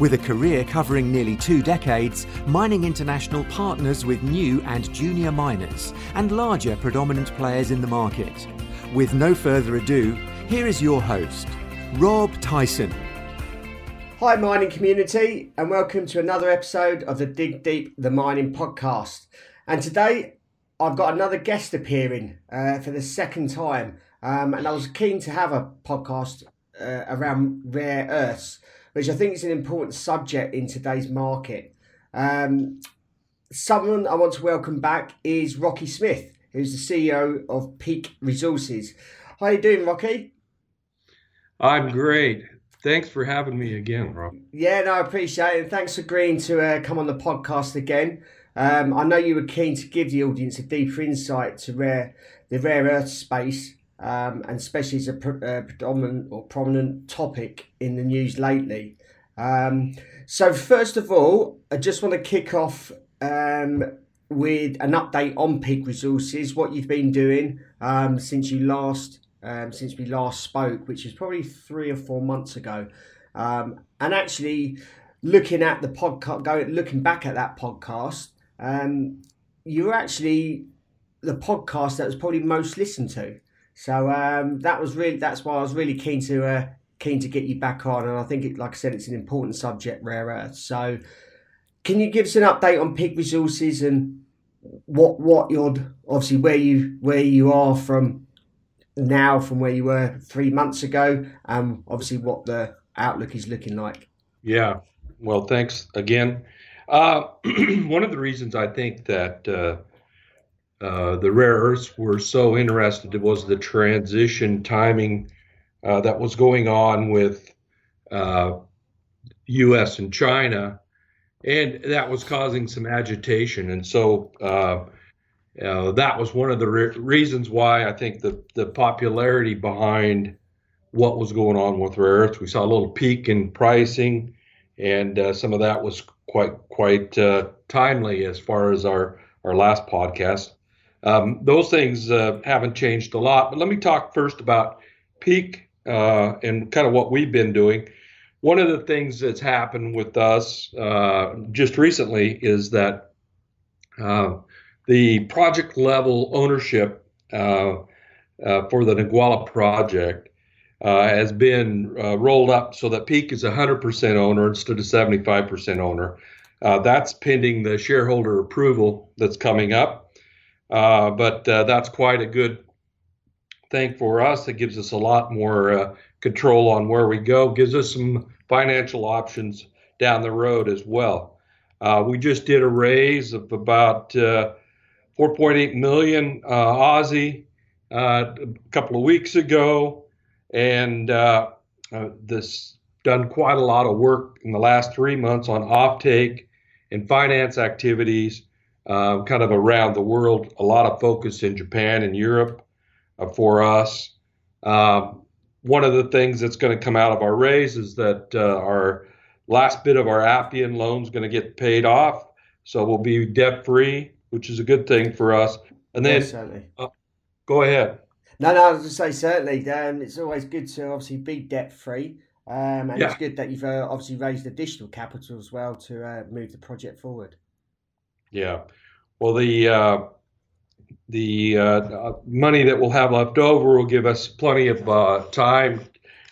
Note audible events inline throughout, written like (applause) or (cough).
With a career covering nearly two decades, Mining International partners with new and junior miners and larger predominant players in the market. With no further ado, here is your host, Rob Tyson. Hi, mining community, and welcome to another episode of the Dig Deep the Mining podcast. And today I've got another guest appearing uh, for the second time, um, and I was keen to have a podcast uh, around rare earths which I think is an important subject in today's market. Um, someone I want to welcome back is Rocky Smith, who's the CEO of Peak Resources. How are you doing, Rocky? I'm great. Thanks for having me again, Rob. Yeah, no, I appreciate it. And thanks for agreeing to uh, come on the podcast again. Um, I know you were keen to give the audience a deeper insight to rare, the rare earth space um, and especially as a uh, predominant or prominent topic in the news lately. Um, so, first of all, I just want to kick off um, with an update on Peak Resources, what you've been doing um, since you last. Um, since we last spoke, which is probably three or four months ago, um, and actually looking at the podcast, going looking back at that podcast, you were actually the podcast that was probably most listened to. So um, that was really that's why I was really keen to uh, keen to get you back on, and I think it, like I said, it's an important subject, rare earth. So, can you give us an update on Peak Resources and what what you're obviously where you where you are from now from where you were three months ago, and obviously what the outlook is looking like? Yeah, well, thanks again. Uh, (clears throat) one of the reasons I think that uh, uh, the rare earths were so interested it was the transition timing uh, that was going on with uh, U.S. and China, and that was causing some agitation. And so uh, uh, that was one of the re- reasons why I think the the popularity behind what was going on with rare earths. We saw a little peak in pricing, and some of that was quite quite timely as far as our our last podcast. Um, those things uh, haven't changed a lot. But let me talk first about peak uh, and kind of what we've been doing. One of the things that's happened with us uh, just recently is that uh, the project level ownership uh, uh, for the Ngualla project has been rolled up so that Peak is 100% owner instead of 75% owner. that's pending the shareholder approval that's coming up. Uh, but uh, that's quite a good thing for us. It gives us a lot more uh, control on where we go, gives us some financial options down the road as well. Uh, we just did a raise of about uh, 4.8 million Aussie a couple of weeks ago, and this done quite a lot of work in the last three months on offtake and finance activities uh, kind of around the world. A lot of focus in Japan and Europe uh, for us. Um, one of the things that's going to come out of our raise is that uh, our last bit of our Appian loan is going to get paid off, so we'll be debt free, which is a good thing for us. And then, certainly. Uh, go ahead. No, no, I was going to say certainly. Um, it's always good to obviously be debt free. Um, and yeah. it's good that you've uh, obviously raised additional capital as well to uh, move the project forward. Yeah. Well, the uh, the uh, money that we'll have left over will give us plenty of uh, time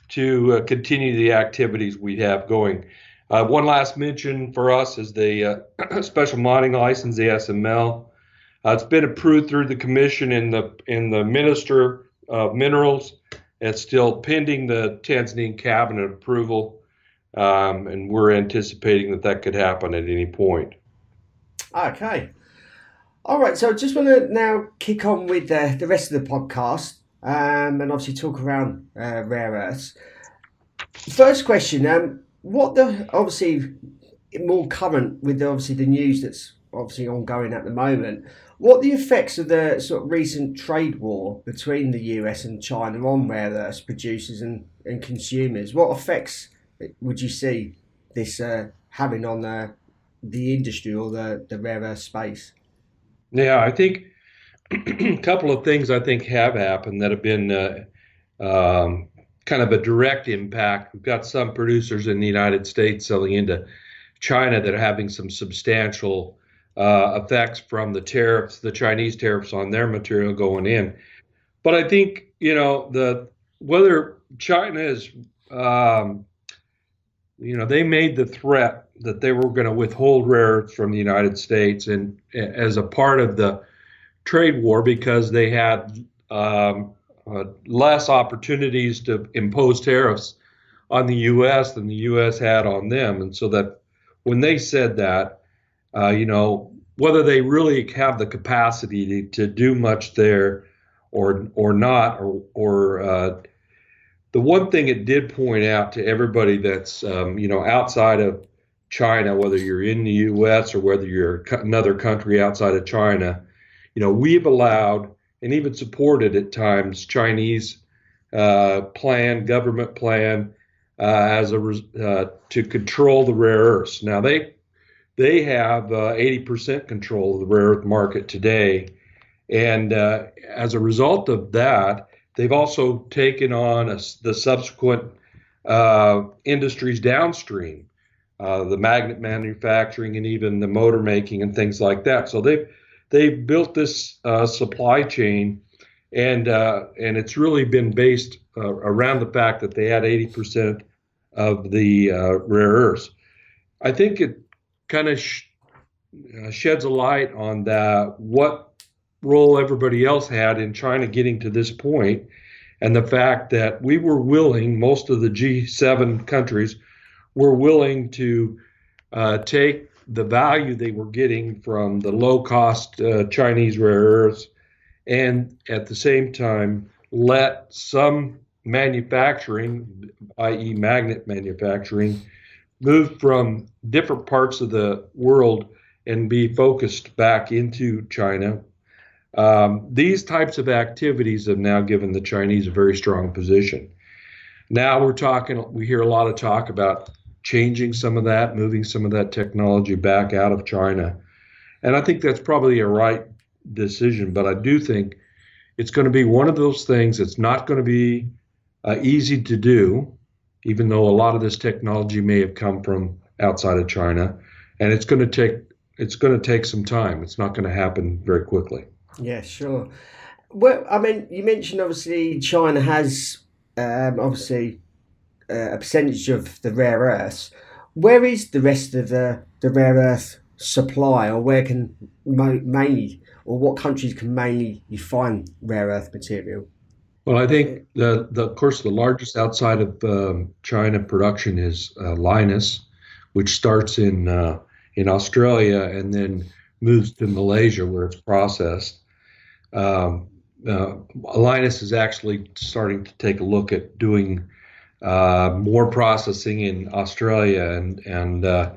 to uh, continue the activities we have going. Uh, one last mention for us is the uh, (clears throat) special mining license, the SML. it's been approved through the commission and the in the Minister of Minerals. It's still pending the Tanzanian cabinet approval, um, and we're anticipating that that could happen at any point. Okay. All right. So I just want to now kick on with uh, the rest of the podcast um, and obviously talk around uh, rare earths. First question. Um, what the obviously more current with obviously the news that's obviously ongoing at the moment. What the effects of the sort of recent trade war between the US and China on rare earths producers and, and consumers? What effects would you see this uh, having on the, the industry or the, the rare earth space? Yeah, I think (clears throat) a couple of things I think have happened that have been uh, um, kind of a direct impact. We've got some producers in the United States selling into China that are having some substantial uh, effects from the tariffs, the Chinese tariffs on their material going in. But I think you know the whether China is, um, you know, they made the threat that they were going to withhold rare earths from the United States and as a part of the trade war because they had um, uh, less opportunities to impose tariffs on the U.S. than the U.S. had on them, and so that when they said that, uh, you know, whether they really have the capacity to, to do much there or or not, or or uh, the one thing it did point out to everybody that's um, you know outside of China, whether you're in the U.S. or whether you're another country outside of China, you know, we've allowed and even supported at times Chinese uh, plan, government plan, uh, as a uh, to control the rare earths. Now they they have 80% uh, control of the rare earth market today, and uh, as a result of that, they've also taken on a, the subsequent uh, industries downstream, the magnet manufacturing and even the motor making and things like that. So they've they've built this uh, supply chain, and uh, and it's really been based uh, around the fact that they had 80% of the uh, rare earths. I think it kind of sh- uh, sheds a light on the, what role everybody else had in China getting to this point, and the fact that we were willing, most of the G7 countries were willing to uh, take the value they were getting from the low cost uh, Chinese rare earths, and at the same time let some manufacturing, i.e., magnet manufacturing, move from different parts of the world and be focused back into China. Um, these types of activities have now given the Chinese a very strong position. Now we're talking, we hear a lot of talk about changing some of that, moving some of that technology back out of China. And I think that's probably a right decision, but I do think it's going to be one of those things that's not going to be uh, easy to do, even though a lot of this technology may have come from outside of China. And it's going to take it's going to take some time. It's not going to happen very quickly. Yeah, sure. Well, I mean, you mentioned obviously China has um, obviously uh, a percentage of the rare earths. Where is the rest of the, the rare earth supply, or where can mo- mainly, or what countries can mainly you find rare earth material? Well, I think the, the of course the largest outside of um, China production is uh, Lynas, which starts in uh, in Australia and then moves to Malaysia where it's processed. Um, uh, Lynas is actually starting to take a look at doing uh, more processing in Australia, and and uh,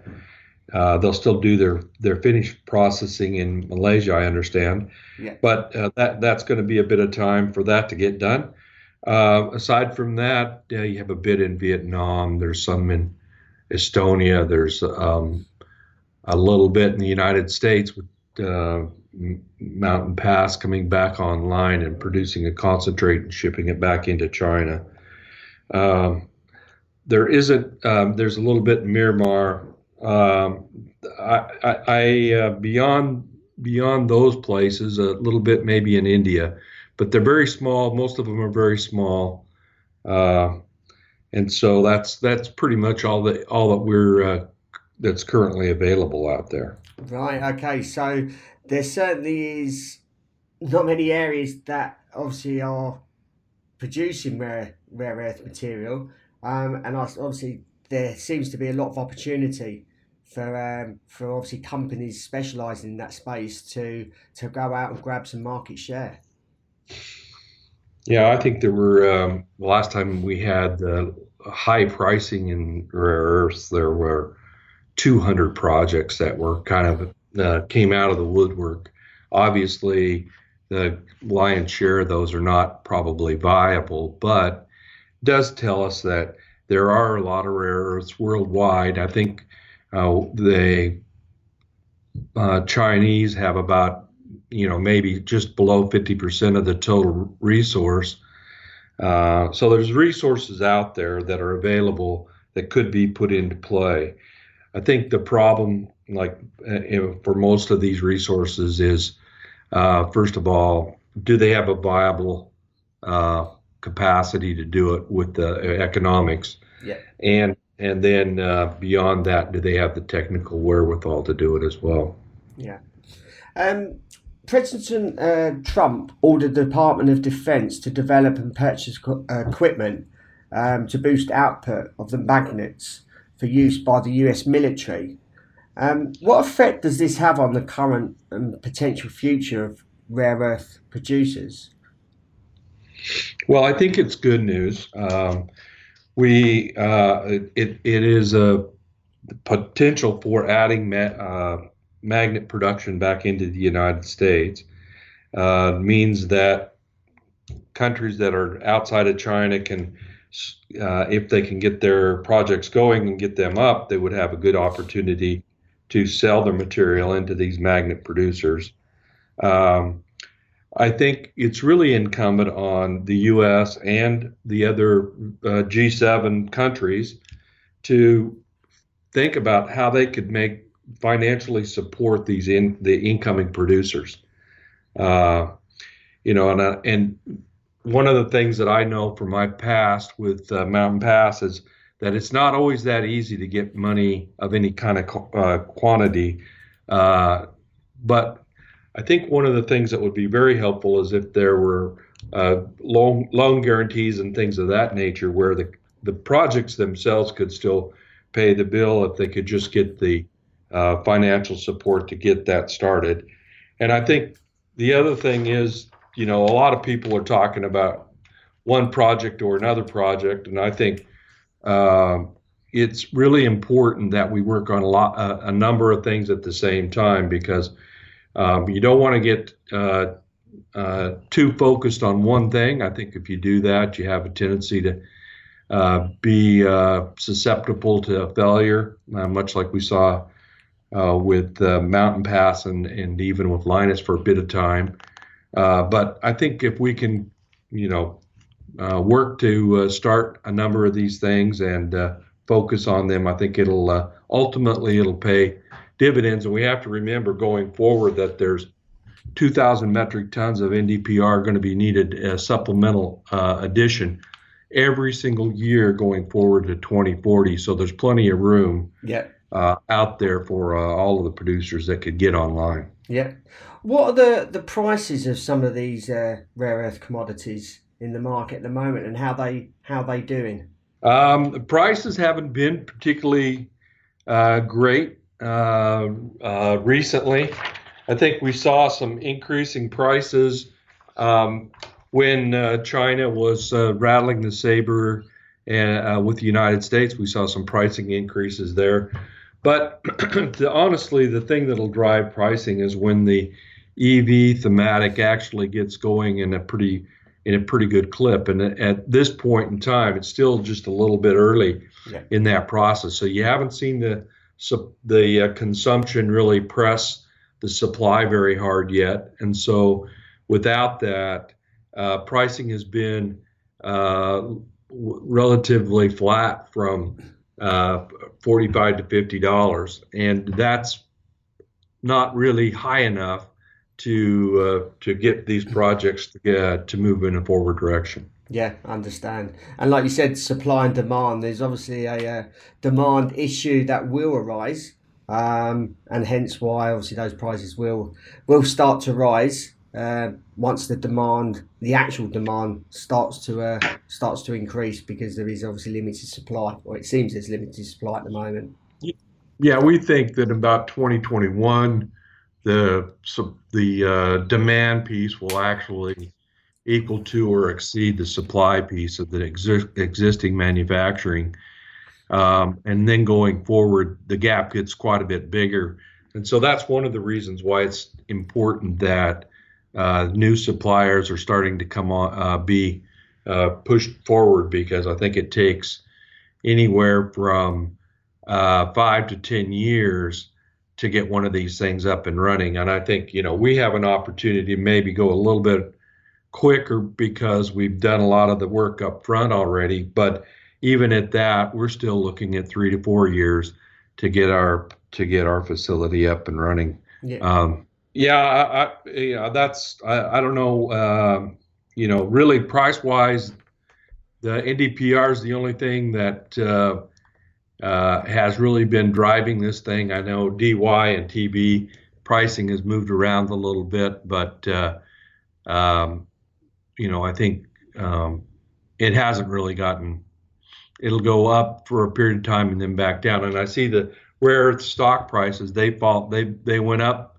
uh, they'll still do their their finished processing in Malaysia, I understand. Yeah. But uh, that that's going to be a bit of time for that to get done. Uh, aside from that, you have a bit in Vietnam. There's some in Estonia. There's um, a little bit in the United States with uh, Mountain Pass coming back online and producing a concentrate and shipping it back into China. Um, there isn't. Um, there's a little bit in Myanmar. Um, I, I, I uh, beyond beyond those places, a little bit maybe in India, but they're very small. Most of them are very small, uh, and so that's that's pretty much all that all that we're uh, that's currently available out there. Right. Okay. So there certainly is not many areas that obviously are producing rare rare earth material, um, and obviously there seems to be a lot of opportunity for um, for obviously companies specialising in that space to to go out and grab some market share. Yeah, I think there were um, last time we had uh, high pricing in rare earths. There were 200 projects that were kind of uh, came out of the woodwork. Obviously, the lion's share of those are not probably viable, but does tell us that there are a lot of rare earths worldwide. I think uh, the uh, Chinese have about, you know, maybe just below 50% of the total resource. Uh, so there's resources out there that are available that could be put into play. I think the problem, like uh, for most of these resources, is uh, first of all, do they have a viable uh, capacity to do it with the economics? Yeah. And and then uh, beyond that, do they have the technical wherewithal to do it as well? Yeah. Um, President uh, Trump ordered the Department of Defense to develop and purchase co- uh, equipment um, to boost output of the magnets for use by the US military. Um, what effect does this have on the current and potential future of rare earth producers? Well, I think it's good news. Um, we uh, it it is a potential for adding ma- uh, magnet production back into the United States. Uh, means that countries that are outside of China can, uh, if they can get their projects going and get them up, they would have a good opportunity to sell their material into these magnet producers. Um, I think it's really incumbent on the U.S. and the other uh, G7 countries to think about how they could make financially support these in the incoming producers. Uh, you know, and uh, and one of the things that I know from my past with uh, Mountain Pass is that it's not always that easy to get money of any kind of uh, quantity, uh, but I think one of the things that would be very helpful is if there were uh, loan loan guarantees and things of that nature, where the the projects themselves could still pay the bill if they could just get the uh, financial support to get that started. And I think the other thing is, you know, a lot of people are talking about one project or another project, and I think uh, it's really important that we work on a lot, a number of things at the same time because um, you don't want to get uh, uh, too focused on one thing. I think if you do that, you have a tendency to uh, be uh, susceptible to failure, much like we saw with Mountain Pass and, and even with Lynas for a bit of time. But I think if we can, you know, work to start a number of these things and focus on them, I think it'll ultimately it'll pay dividends. And we have to remember going forward that there's 2,000 metric tons of NdPr going to be needed as a supplemental uh, addition every single year going forward to 2040. So there's plenty of room yeah. uh, out there for uh, all of the producers that could get online. Yeah. What are the, the prices of some of these uh, rare earth commodities in the market at the moment, and how they how they doing? Um, the prices haven't been particularly uh, great uh, uh, recently. I think we saw some increasing prices um, when uh, China was uh, rattling the saber and, uh, with the United States. We saw some pricing increases there. But (clears throat) the, honestly, the thing that'll drive pricing is when the EV thematic actually gets going in a pretty in a pretty good clip. And at this point in time, it's still just a little bit early yeah. in that process. So you haven't seen the the uh, consumption really press the supply very hard yet. And so without that, uh, pricing has been uh, w- relatively flat from uh, 45 to 50 dollars, and that's not really high enough to uh, to get these projects to, get, to move in a forward direction. Yeah, I understand. And like you said, supply and demand. There's obviously a, a uh, demand issue that will arise, um, and hence why obviously those prices will will start to rise uh, once the demand, the actual demand, starts to uh, starts to increase because there is obviously limited supply, or it seems there's limited supply at the moment. Yeah, we think that about 2021, the the uh, demand piece will actually equal to or exceed the supply piece of the exi- existing manufacturing. Um, and then going forward, the gap gets quite a bit bigger And so that's one of the reasons why it's important that uh, new suppliers are starting to come on, uh, be uh, pushed forward because I think it takes anywhere from uh, five to 10 years to get one of these things up and running. And I think, you know, we have an opportunity to maybe go a little bit quicker because we've done a lot of the work up front already. But even at that, we're still looking at three to four years to get our to get our facility up and running. Yeah. Um, yeah, I, I, yeah, that's I, I don't know. Um, you know, really price wise, the NdPr is the only thing that uh, uh, has really been driving this thing. I know Dy and Tb pricing has moved around a little bit, but uh, um, you know, I think um, it hasn't really gotten. It'll go up for a period of time and then back down. And I see the rare earth stock prices they fall they they went up,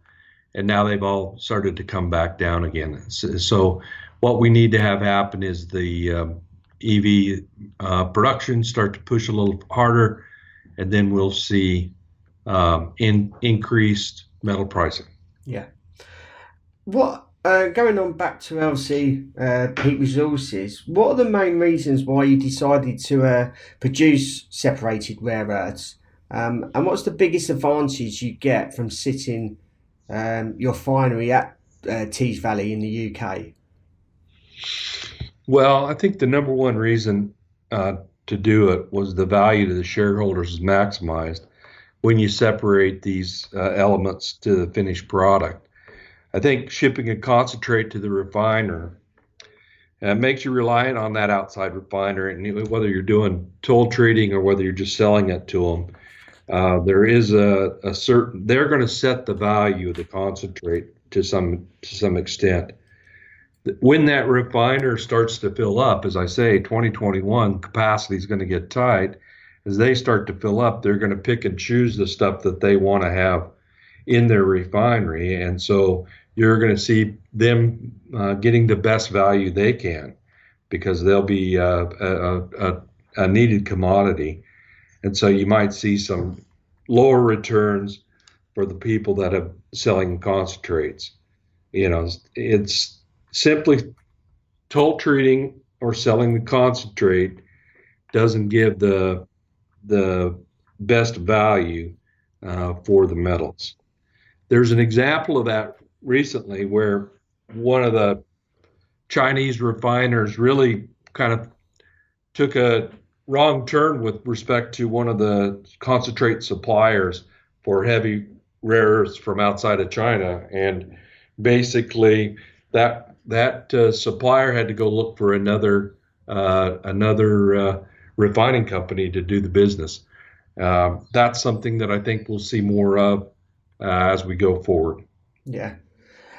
and now they've all started to come back down again. So, so what we need to have happen is the um, EV uh, production start to push a little harder and then we'll see um, in increased metal pricing. Yeah. What uh, going on back to LC uh, Peak Resources? What are the main reasons why you decided to uh, produce separated rare earths? Um, and what's the biggest advantage you get from sitting um, your refinery at uh, Tees Valley in the UK? Well, I think the number one reason uh, to do it was the value to the shareholders is maximized when you separate these uh, elements to the finished product. I think shipping a concentrate to the refiner uh, makes you reliant on that outside refiner, and whether you're doing toll treating or whether you're just selling it to them, uh, there is a, a certain they're going to set the value of the concentrate to some to some extent. When that refiner starts to fill up, as I say, 2021 capacity is going to get tight. As they start to fill up, they're going to pick and choose the stuff that they want to have in their refinery, and so you're going to see them uh, getting the best value they can because they'll be uh, a, a, a needed commodity, and so you might see some lower returns for the people that are selling concentrates. You know, it's simply toll treating or selling the concentrate doesn't give the the best value uh, for the metals. There's an example of that recently where one of the Chinese refiners really kind of took a wrong turn with respect to one of the concentrate suppliers for heavy rare earths from outside of China. And basically, that that uh, supplier had to go look for another uh, another uh, refining company to do the business. Um, that's something that I think we'll see more of uh, as we go forward. Yeah.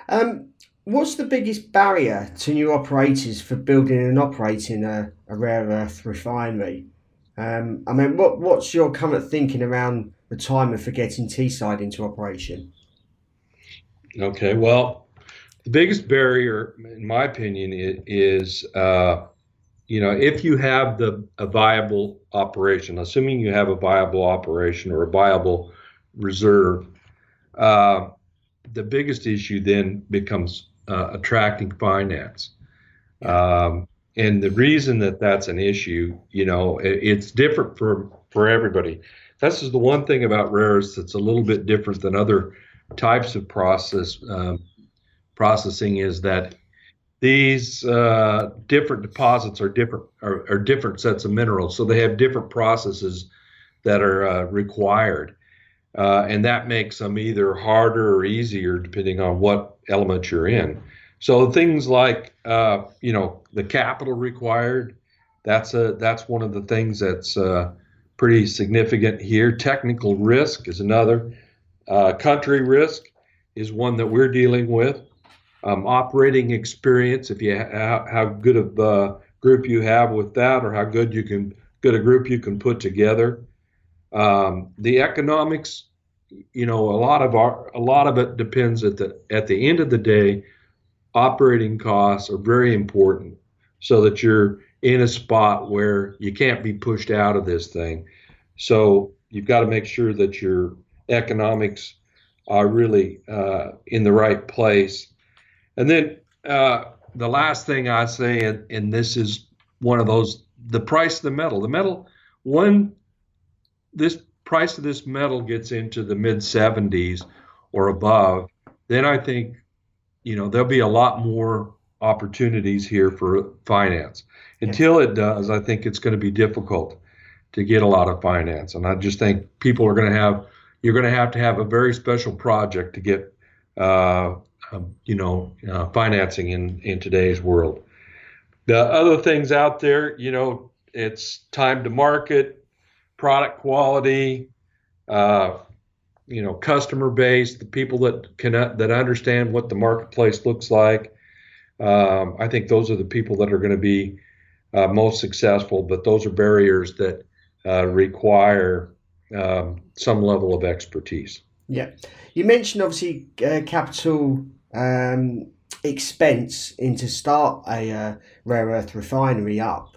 Um, what's the biggest barrier to new operators for building and operating a, a rare earth refinery? Um, I mean, what what's your current thinking around the timing for getting Teesside into operation? Okay, well, the biggest barrier, in my opinion, is uh, you know if you have the a viable operation, assuming you have a viable operation or a viable reserve, uh, the biggest issue then becomes uh, attracting finance. Um, and the reason that that's an issue, you know, it, it's different for for everybody. This is the one thing about rares that's a little bit different than other types of process um, processing is that these uh, different deposits are different are, are, different sets of minerals, so they have different processes that are uh, required, uh, and that makes them either harder or easier depending on what element you're in. So things like uh, you know the capital required, that's a that's one of the things that's uh, pretty significant here. Technical risk is another. Uh, country risk is one that we're dealing with um, operating experience, if you ha- how good of a group you have with that, or how good you can good a group you can put together. Um, the economics, you know, a lot of our a lot of it depends at the at the end of the day. Operating costs are very important, so that you're in a spot where you can't be pushed out of this thing. So you've got to make sure that your economics are really uh, in the right place. And then uh, the last thing I say, and, and this is one of those, the price of the metal. The metal, one this price of this metal gets into the mid 70s or above, then I think, you know, there'll be a lot more opportunities here for finance. Until it does, I think it's going to be difficult to get a lot of finance. And I just think people are going to have, you're going to have to have a very special project to get, uh, um, you know, uh, financing in, in today's world. The other things out there, you know, it's time to market, product quality, uh, you know, customer base, the people that can that understand what the marketplace looks like. Um, I think those are the people that are going to be uh, most successful, but those are barriers that uh, require um, some level of expertise. Yeah, you mentioned obviously uh, capital um, expense into start a uh, rare earth refinery up.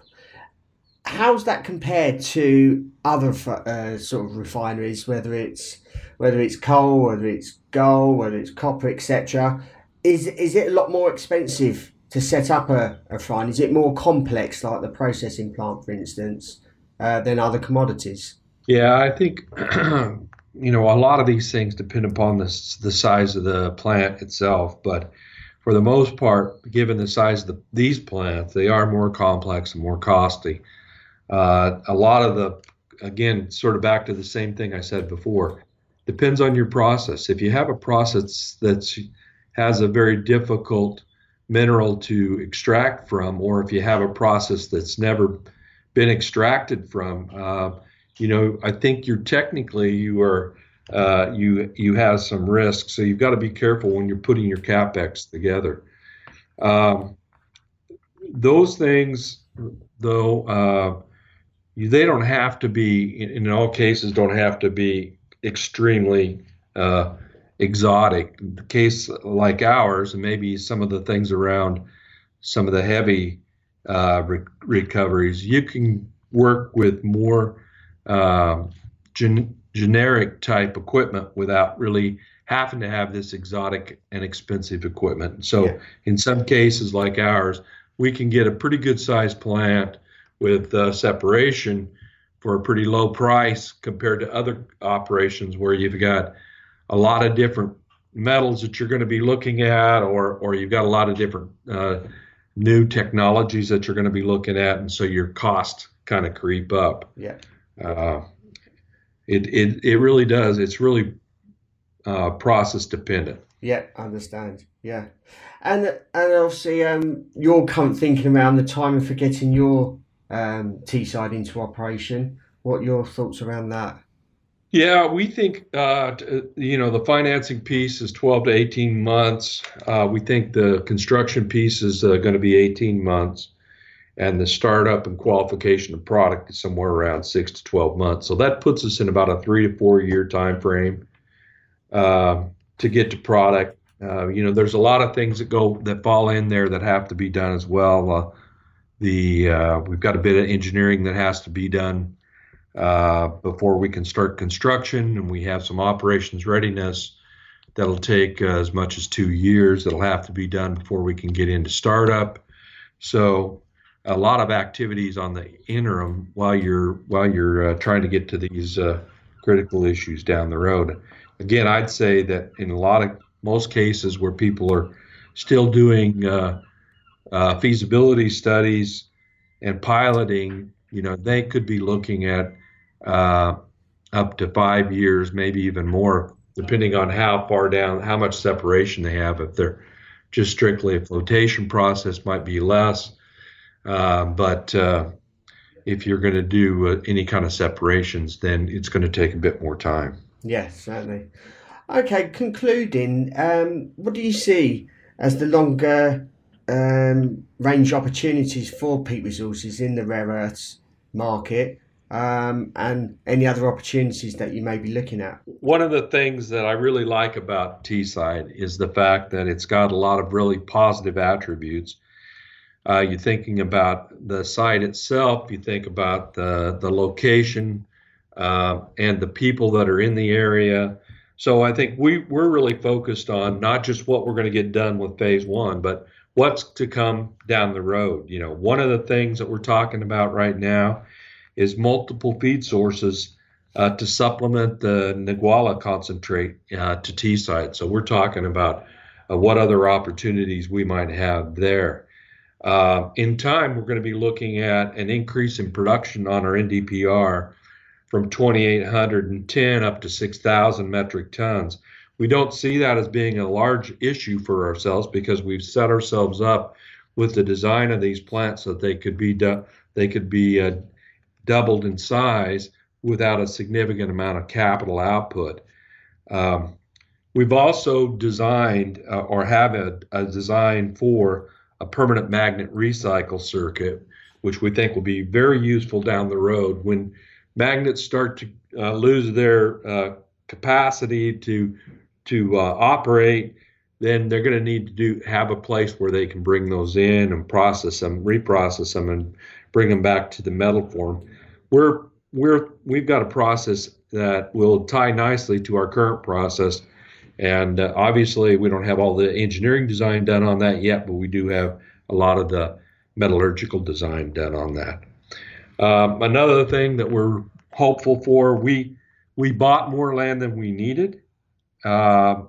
How's that compared to other uh, sort of refineries, whether it's whether it's coal, whether it's gold, whether it's copper, etc. Is is it a lot more expensive to set up a, a refinery? Is it more complex, like the processing plant, for instance, uh, than other commodities? Yeah, I think (clears throat) you know a lot of these things depend upon the the size of the plant itself, but for the most part, given the size of the, these plants, they are more complex and more costly. Uh, a lot of the, again, sort of back to the same thing I said before, depends on your process. If you have a process that has a very difficult mineral to extract from, or if you have a process that's never been extracted from, uh, you know, I think you're technically you are uh, you you have some risk. So you've got to be careful when you're putting your capex together. Um, those things, though, uh, they don't have to be in, in, all cases don't have to be extremely uh, exotic. The case like ours, and maybe some of the things around some of the heavy uh, re- recoveries, you can work with more uh, gen- generic type equipment without really having to have this exotic and expensive equipment. So, yeah. in some cases like ours, we can get a pretty good sized plant with uh, separation for a pretty low price compared to other operations where you've got a lot of different metals that you're going to be looking at, or or you've got a lot of different uh, new technologies that you're going to be looking at, and so your costs kind of creep up. Yeah. Uh, it, it it really does. It's really uh, process dependent. Yeah, I understand. Yeah, and and obviously, um, you're kind of thinking around the time for getting your um, Teesside into operation. What your thoughts around that? Yeah, we think uh, you know the financing piece is 12 to 18 months. Uh, we think the construction piece is uh, going to be 18 months and the startup and qualification of product is somewhere around six to 12 months. So that puts us in about a three to four year time frame uh, to get to product. Uh, you know, there's a lot of things that go that fall in there that have to be done as well. The uh, we've got a bit of engineering that has to be done uh, before we can start construction, and we have some operations readiness that'll take uh, as much as two years. That'll have to be done before we can get into startup. So a lot of activities on the interim while you're while you're uh, trying to get to these uh, critical issues down the road. Again, I'd say that in a lot of most cases where people are still doing uh, uh feasibility studies and piloting, you know, they could be looking at uh, up to five years, maybe even more, depending on how far down, how much separation they have. If they're just strictly a flotation process, might be less uh, but uh, if you're going to do uh, any kind of separations, then it's going to take a bit more time. Yes, certainly. Okay, concluding, um, what do you see as the longer um, range opportunities for Peak Resources in the rare earths market? Um, and any other opportunities that you may be looking at? One of the things that I really like about Teesside is the fact that it's got a lot of really positive attributes uh, you're thinking about the site itself. You think about the the location uh, and the people that are in the area. So I think we, we're really focused on not just what we're going to get done with phase one, but what's to come down the road. You know, one of the things that we're talking about right now is multiple feed sources uh, to supplement the Ngualla concentrate uh, to Teesside. So we're talking about uh, what other opportunities we might have there. Uh, in time, we're going to be looking at an increase in production on our NDPR from 2,810 up to 6,000 metric tons. We don't see that as being a large issue for ourselves because we've set ourselves up with the design of these plants so that they could be du- they could be uh, doubled in size without a significant amount of capital output. Um, we've also designed uh, or have a, a, design for a permanent magnet recycle circuit, which we think will be very useful down the road when magnets start to uh, lose their uh, capacity to to uh, operate. Then they're going to need to do have a place where they can bring those in and process them, reprocess them, and bring them back to the metal form. We're we're we've got a process that will tie nicely to our current process. And uh, obviously, we don't have all the engineering design done on that yet, but we do have a lot of the metallurgical design done on that. Um, another thing that we're hopeful for, we we bought more land than we needed, uh,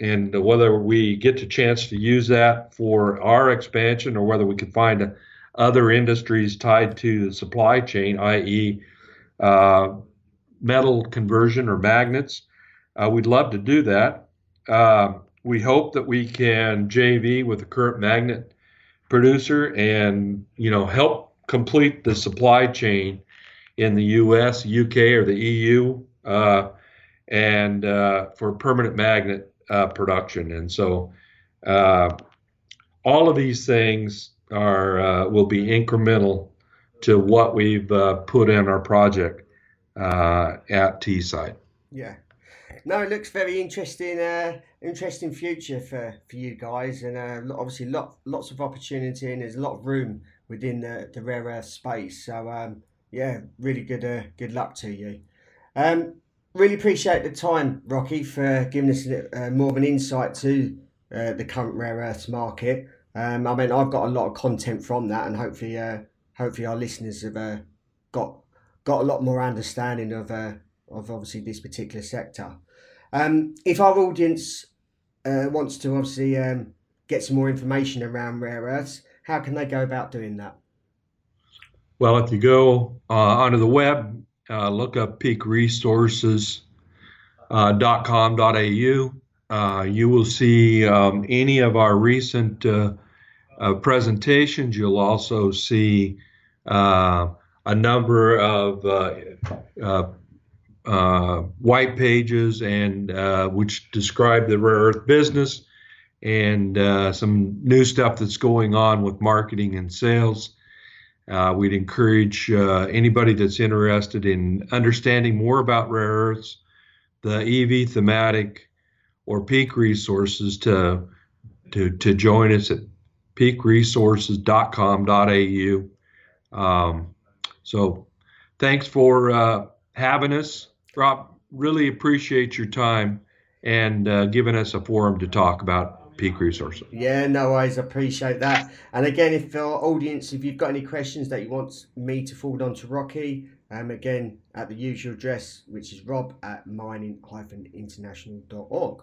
and whether we get the chance to use that for our expansion or whether we can find other industries tied to the supply chain, i.e., uh, metal conversion or magnets. Uh, we'd love to do that. Uh, we hope that we can JV with the current magnet producer and you know help complete the supply chain in the U.S., UK, or the EU, uh, and uh, for permanent magnet uh, production. And so, all of these things are will be incremental to what we've uh, put in our project uh, at Teesside. Yeah. No, it looks very interesting. Uh, interesting future for, for you guys, and uh, obviously lot, lots of opportunity, and there's a lot of room within the, the rare earth space. So um, yeah, really good uh, good luck to you. Um, really appreciate the time, Rocky, for giving us uh, more of an insight to uh, the current rare earths market. Um, I mean, I've got a lot of content from that, and hopefully uh, hopefully our listeners have uh, got got a lot more understanding of uh, of obviously this particular sector. Um, if our audience uh, wants to obviously um, get some more information around rare earths, how can they go about doing that? Well, if you go uh, onto the web, uh, look up peakresources.com.au. Uh, you will see um, any of our recent uh, uh, presentations. You'll also see uh, a number of uh, uh, uh, white pages and which describe the rare earth business and some new stuff that's going on with marketing and sales. Uh, we'd encourage uh, anybody that's interested in understanding more about rare earths, the EV thematic, or peak resources to to to join us at peakresources.com.au. Um, so thanks for uh, having us, Rob. Really appreciate your time and uh, giving us a forum to talk about peak resources. Yeah, no worries. Appreciate that. And again, if our audience, if you've got any questions that you want me to forward on to Rocky, um, again, at the usual address, which is rob at mining-international.org.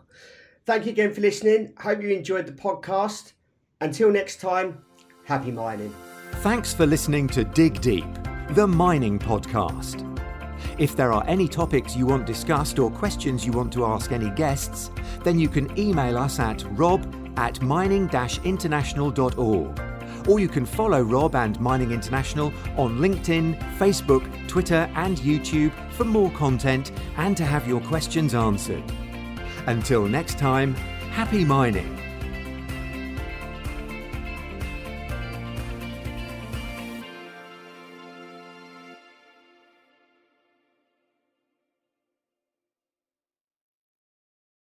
Thank you again for listening. Hope you enjoyed the podcast. Until next time, happy mining. Thanks for listening to Dig Deep, the mining podcast. If there are any topics you want discussed or questions you want to ask any guests, then you can email us at rob at mining international.org. Or you can follow Rob and Mining International on LinkedIn, Facebook, Twitter, and YouTube for more content and to have your questions answered. Until next time, happy mining.